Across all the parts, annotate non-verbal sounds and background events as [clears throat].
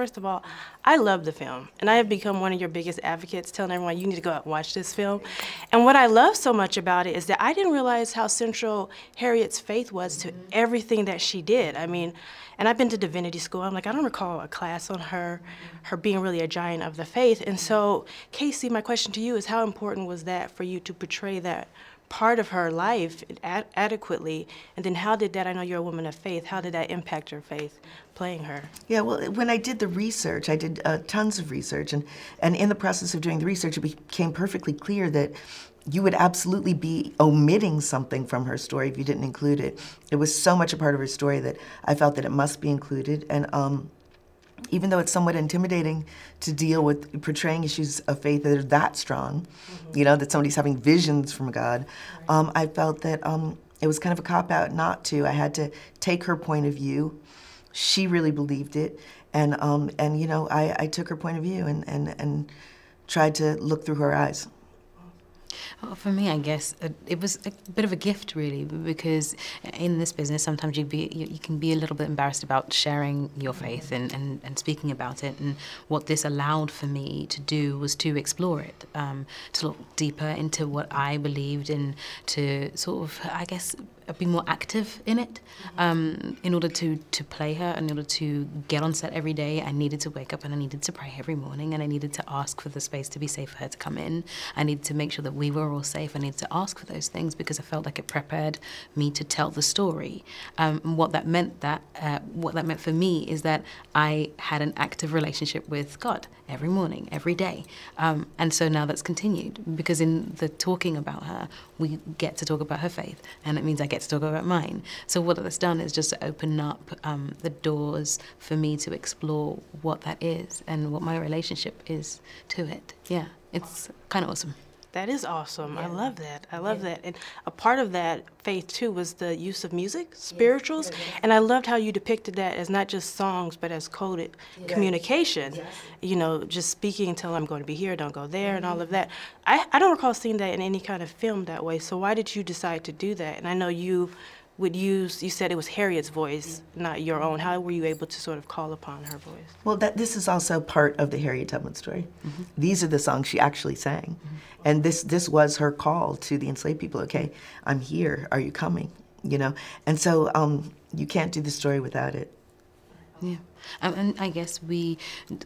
first of all, I love the film, and I have become one of your biggest advocates, telling everyone you need to go out and watch this film. And what I love so much about it is that I didn't realize how central Harriet's faith was to everything that she did. I mean, and I've been to divinity school. I'm like, I don't recall a class on her, her being really a giant of the faith. And so, Kasi, my question to you is, how important was that for you to portray that? Part of her life ad adequately and then how did that i know you're a woman of faith how did that impact your faith playing her yeah well when i did the research i did uh, tons of research and and in the process of doing the research it became perfectly clear that you would absolutely be omitting something from her story if you didn't include it. It was so much a part of her story that I felt that it must be included. And um, even though it's somewhat intimidating to deal with portraying issues of faith that are that strong, mm-hmm. you know, that somebody's having visions from God, um, I felt that um, it was kind of a cop out not to. I had to take her point of view. She really believed it. And, um, and you know, I, I took her point of view and, and, and tried to look through her eyes. Well, for me, I guess uh, it was a bit of a gift, really, because in this business, sometimes you be you, you, can be a little bit embarrassed about sharing your faith and, and, and speaking about it. And what this allowed for me to do was to explore it, um, to look deeper into what I believed in, to sort of, I guess, be more active in it. Um, in order to to play her, in order to get on set every day, I needed to wake up and I needed to pray every morning, and I needed to ask for the space to be safe for her to come in. I needed to make sure that we were all safe. I needed to ask for those things because I felt like it prepared me to tell the story. Um, what that meant that uh, what that meant for me is that I had an active relationship with God every morning, every day, um, and so now that's continued because in the talking about her, we get to talk about her faith, and it means I get to talk about mine. So what that's done is just open up um, the doors for me to explore what that is and what my relationship is to it. Yeah, it's kind of awesome. That is awesome. Yeah. I love that. I love yeah. that. And a part of that faith too was the use of music, spirituals, and I loved how you depicted that as not just songs but as coded communication. Yes. You know, just speaking until I'm going to be here, don't go there, mm-hmm. and all of that. I I don't recall seeing that in any kind of film that way. So why did you decide to do that? And I know you would use, you said it was Harriet's voice, not your own. How were you able to sort of call upon her voice? Well, that this is also part of the Harriet Tubman story. Mm -hmm. These are the songs she actually sang. Mm -hmm. And this, this was her call to the enslaved people, okay, I'm here, are you coming? You know? And so um, you can't do the story without it. Yeah. And I guess we,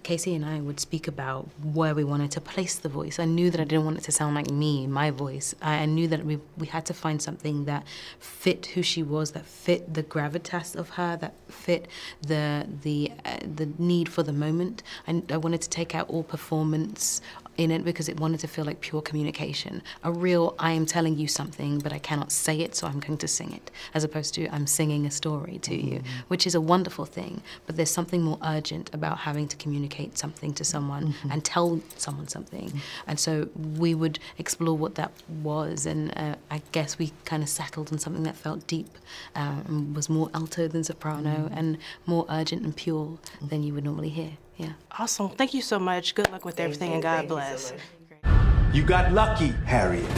Kasi and I, would speak about where we wanted to place the voice. I knew that I didn't want it to sound like me, my voice. I, knew that we, we had to find something that fit who she was, that fit the gravitas of her, that fit the the uh, the need for the moment. I, I wanted to take out all performance in it because it wanted to feel like pure communication. A real, I am telling you something, but I cannot say it, so I'm going to sing it, as opposed to I'm singing a story to mm-hmm. you, which is a wonderful thing. But there's something more urgent about having to communicate something to someone mm-hmm. and tell someone something. Mm-hmm. And so we would explore what that was, and uh, I guess we kind of settled on something that felt deep, um, was more alto than soprano, mm-hmm. and more urgent and pure mm-hmm. than you would normally hear. Yeah. Awesome. Thank you so much. Good luck with everything and God bless. You, so you got lucky, Harriet.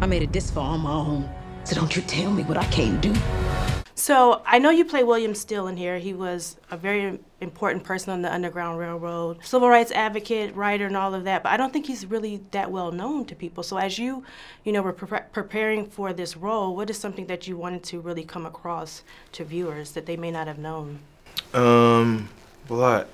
I made it this far on my own. So don't you tell me what I can't do. So I know you play William Still in here. He was a very important person on the Underground Railroad, civil rights advocate, writer, and all of that. But I don't think he's really that well known to people. So as you, you know, were pre preparing for this role, what is something that you wanted to really come across to viewers that they may not have known? Um, well,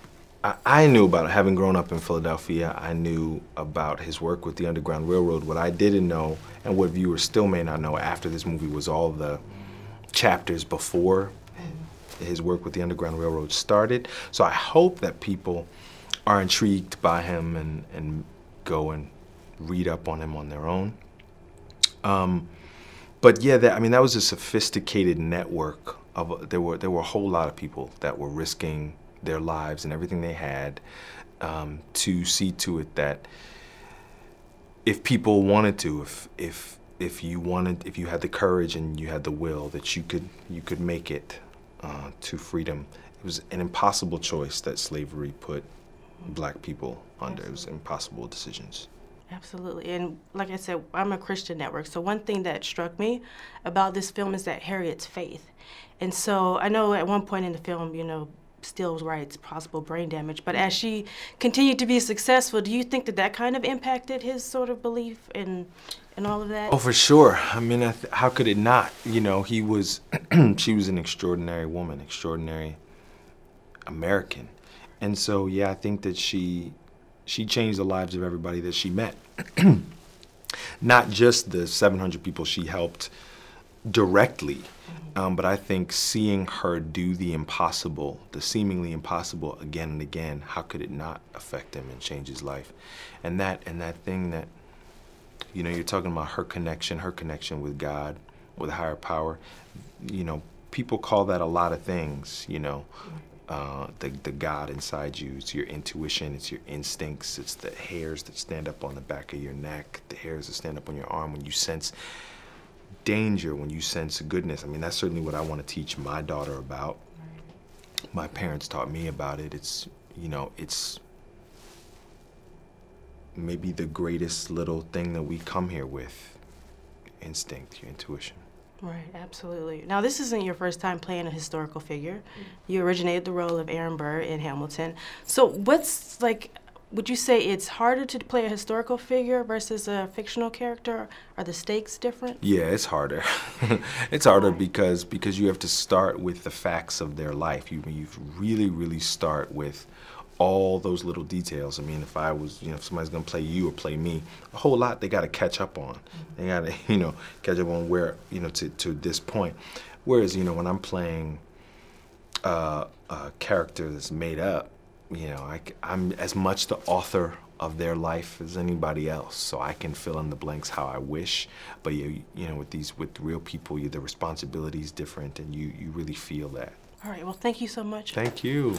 I, I knew about it. Having grown up in Philadelphia, I knew about his work with the Underground Railroad. What I didn't know, and what viewers still may not know after this movie, was all the chapters before his work with the Underground Railroad started. So I hope that people are intrigued by him and, and go and read up on him on their own. Um, but yeah, that, I mean, that was a sophisticated network of there were there were a whole lot of people that were risking their lives and everything they had um, to see to it that if people wanted to, if if if you wanted, if you had the courage and you had the will, that you could you could make it uh, to freedom. It was an impossible choice that slavery put black people under. It was impossible decisions. Absolutely. And like I said, I'm a Christian network. So one thing that struck me about this film is that Harriet's faith. And so I know at one point in the film, you know, Still writes possible brain damage. But as she continued to be successful, do you think that that kind of impacted his sort of belief in, in all of that? Oh, for sure. I mean, I how could it not? You know, he was, [clears throat] she was an extraordinary woman, extraordinary American, and so yeah, I think that she, she changed the lives of everybody that she met. [clears throat] not just the 700 people she helped directly, um, but I think seeing her do the impossible, the seemingly impossible again and again, how could it not affect him and change his life? And that and that thing that, you know, you're talking about her connection, her connection with God, with higher power. You know, people call that a lot of things. You know, uh, the the God inside you. It's your intuition. It's your instincts. It's the hairs that stand up on the back of your neck. The hairs that stand up on your arm when you sense danger when you sense goodness. I mean, that's certainly what I want to teach my daughter about. My parents taught me about it. It's, you know, it's maybe the greatest little thing that we come here with instinct, your intuition. Right, absolutely. Now, this isn't your first time playing a historical figure. Mm. You originated the role of Aaron Burr in Hamilton. So, what's like would you say it's harder to play a historical figure versus a fictional character? Are the stakes different? Yeah, it's harder. [laughs] it's harder because because you have to start with the facts of their life. You you really really start with all those little details. I mean, if I was, you know, if somebody's gonna play you or play me, a whole lot they got to catch up on. They got to, [laughs] you know, catch up on where, you know, to to this point. Whereas, you know, when I'm playing uh, a character that's made up, you know, I, I'm as much the author of their life as anybody else, so I can fill in the blanks how I wish. But you, you know, with these with real people, you, the responsibility is different, and you you really feel that. All right. Well, thank you so much. Thank you.